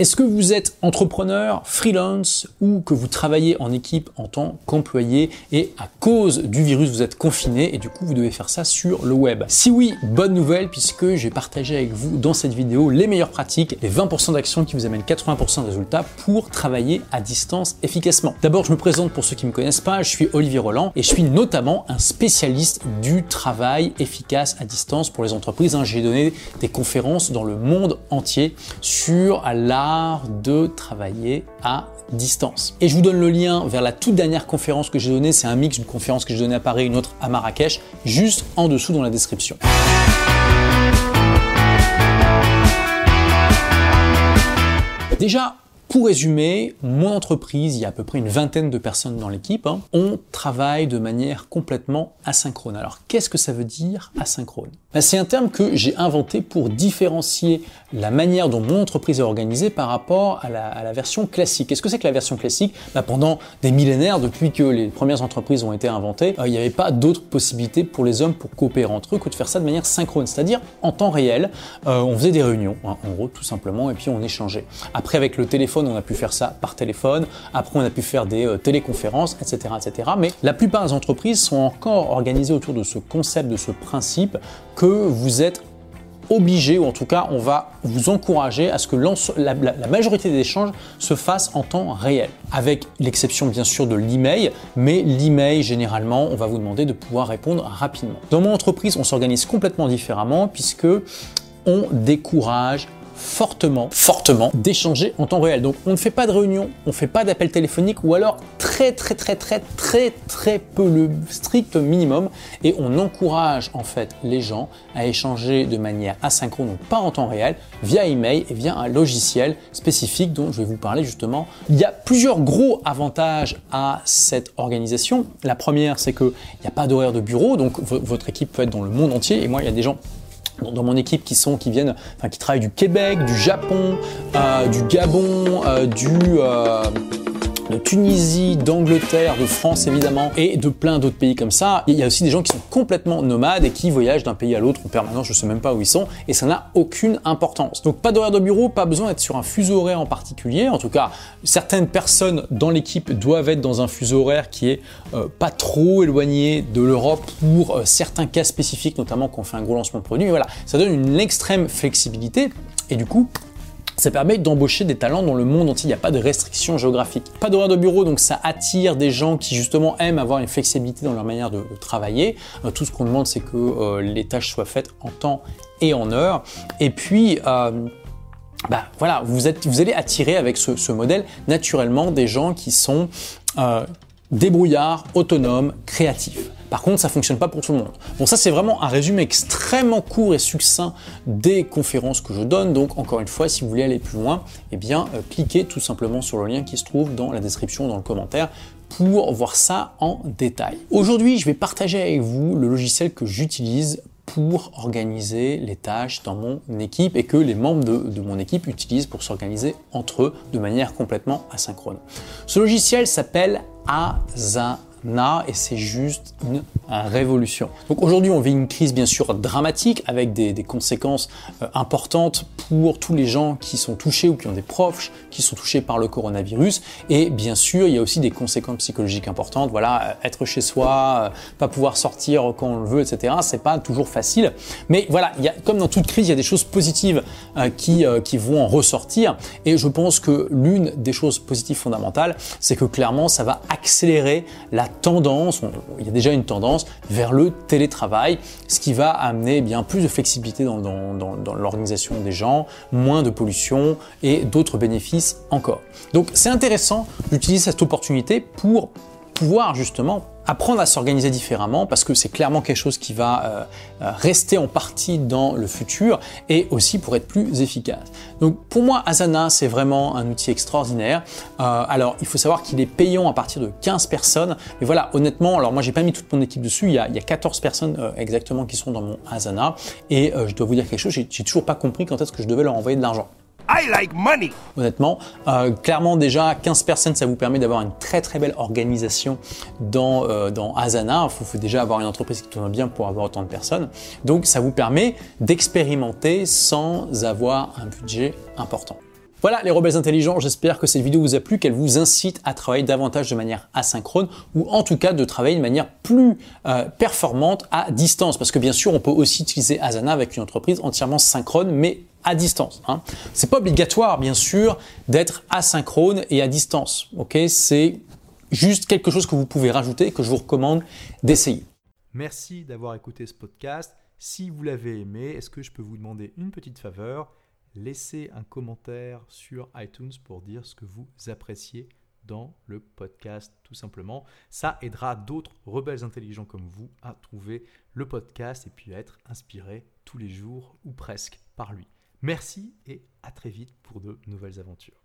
Est-ce que vous êtes entrepreneur, freelance ou que vous travaillez en équipe en tant qu'employé et à cause du virus vous êtes confiné et du coup vous devez faire ça sur le web? Si oui, bonne nouvelle puisque j'ai partagé avec vous dans cette vidéo les meilleures pratiques, les 20% d'actions qui vous amènent 80% de résultats pour travailler à distance efficacement. D'abord, je me présente pour ceux qui ne me connaissent pas, je suis Olivier Roland et je suis notamment un spécialiste du travail efficace à distance pour les entreprises. J'ai donné des conférences dans le monde entier sur la de travailler à distance. Et je vous donne le lien vers la toute dernière conférence que j'ai donnée. C'est un mix d'une conférence que j'ai donnée à Paris, une autre à Marrakech, juste en dessous dans la description. Déjà, pour résumer, mon entreprise, il y a à peu près une vingtaine de personnes dans l'équipe, hein, on travaille de manière complètement asynchrone. Alors qu'est-ce que ça veut dire asynchrone? Ben, C'est un terme que j'ai inventé pour différencier la manière dont mon entreprise est organisée par rapport à la, version classique. Qu'est-ce que c'est que la version classique? Ben, Pendant des millénaires, depuis que les premières entreprises ont été inventées, euh, il n'y avait pas d'autre possibilité pour les hommes pour coopérer entre eux que de faire ça de manière synchrone, c'est-à-dire en temps réel. Euh, on faisait des réunions, hein, en gros, tout simplement, et puis on échangeait. Après, avec le téléphone, on a pu faire ça par téléphone, après on a pu faire des euh, téléconférences, etc., etc. Mais la plupart des entreprises sont encore organisées autour de ce concept, de ce principe que vous êtes obligé, ou en tout cas on va vous encourager à ce que la, majorité des échanges se fassent en temps réel, avec l'exception bien sûr de l'email, mais l'email généralement on va vous demander de pouvoir répondre rapidement. Dans mon entreprise on s'organise complètement différemment puisque on décourage fortement, fortement d'échanger en temps réel. Donc on ne fait pas de réunion, on ne fait pas d'appel téléphonique ou alors très très très très très très peu le strict minimum et on encourage en fait les gens à échanger de manière asynchrone, donc pas en temps réel, via email et via un logiciel spécifique dont je vais vous parler justement. Il y a plusieurs gros avantages à cette organisation. La première, c'est qu'il n'y a pas d'horaire de bureau, donc votre équipe peut être dans le monde entier et moi il y a des gens dans mon équipe qui sont qui viennent enfin qui travaillent du Québec, du Japon, euh, du Gabon, euh, du euh, Tunisie, d'Angleterre, de France évidemment, et de plein d'autres pays comme ça. Il y a aussi des gens qui sont complètement nomades et qui voyagent d'un pays à l'autre en permanence, je sais même pas où ils sont, et ça n'a aucune importance. Donc pas d'horaire de bureau, pas besoin d'être sur un fuseau horaire en particulier. En tout cas, certaines personnes dans l'équipe doivent être dans un fuseau horaire qui est euh, pas trop éloigné de l'Europe pour euh, certains cas spécifiques, notamment quand on fait un gros lancement de produit. voilà, ça donne une extrême flexibilité. Et du coup, ça permet d'embaucher des talents dans le monde entier, il n'y a pas de restrictions géographiques. Pas d'horaire de bureau, donc ça attire des gens qui justement aiment avoir une flexibilité dans leur manière de, travailler. Euh, tout ce qu'on demande, c'est que euh, les tâches soient faites en temps et en heure. Et puis, euh, bah, voilà, vous, êtes, vous allez attirer avec ce, ce modèle naturellement des gens qui sont débrouillards, autonomes, créatifs. Par contre, ça fonctionne pas pour tout le monde. Bon, ça c'est vraiment un résumé extrêmement court et succinct des conférences que je donne. Donc encore une fois, si vous voulez aller plus loin, eh bien euh, cliquez tout simplement sur le lien qui se trouve dans la description, dans le commentaire pour voir ça en détail. Aujourd'hui, je vais partager avec vous le logiciel que j'utilise pour organiser les tâches dans mon équipe et que les membres de, de mon équipe utilisent pour s'organiser entre eux de manière complètement asynchrone. Ce logiciel s'appelle Asana et c'est juste une révolution. Donc aujourd'hui, on vit une crise bien sûr dramatique avec des, conséquences euh, importantes pour tous les gens qui sont touchés ou qui ont des proches qui sont touchés par le coronavirus. Et bien sûr, il y a aussi des conséquences psychologiques importantes. Voilà, euh, être chez soi, euh, pas pouvoir sortir quand on le veut, etc. C'est pas toujours facile. Mais voilà, comme dans toute crise, il y a des choses positives qui, qui vont en ressortir. Et je pense que l'une des choses positives fondamentales, c'est que clairement, ça va accélérer la tendance, il y a déjà une tendance vers le télétravail, ce qui va amener bien plus de flexibilité dans, dans l'organisation des gens, moins de pollution et d'autres bénéfices encore. Donc c'est intéressant d'utiliser cette opportunité pour pouvoir justement apprendre à s'organiser différemment parce que c'est clairement quelque chose qui va euh, euh, rester en partie dans le futur et aussi pour être plus efficace. Donc pour moi, Asana, c'est vraiment un outil extraordinaire. Euh, alors il faut savoir qu'il est payant à partir de 15 personnes. Mais voilà, honnêtement, alors moi j'ai pas mis toute mon équipe dessus, il y a, il y a 14 personnes exactement qui sont dans mon Asana et je dois vous dire quelque chose, j'ai toujours pas compris quand est-ce que je devais leur envoyer de l'argent. I like money. Honnêtement, euh, clairement déjà 15 personnes, ça vous permet d'avoir une très très belle organisation dans, euh, dans Asana. Il faut, déjà avoir une entreprise qui tourne bien pour avoir autant de personnes. Donc ça vous permet d'expérimenter sans avoir un budget important. Voilà les rebelles intelligents, j'espère que cette vidéo vous a plu, qu'elle vous incite à travailler davantage de manière asynchrone ou en tout cas de travailler de manière plus euh, performante à distance. Parce que bien sûr, on peut aussi utiliser Asana avec une entreprise entièrement synchrone, mais distance. Hein. C'est pas obligatoire, bien sûr, d'être asynchrone et à distance. Ok, c'est juste quelque chose que vous pouvez rajouter que je vous recommande d'essayer. Merci d'avoir écouté ce podcast. Si vous l'avez aimé, est-ce que je peux vous demander une petite faveur? Laissez un commentaire sur iTunes pour dire ce que vous appréciez dans le podcast, tout simplement. Ça aidera d'autres rebelles intelligents comme vous à trouver le podcast et puis à être inspirés tous les jours ou presque par lui. Merci et à très vite pour de nouvelles aventures.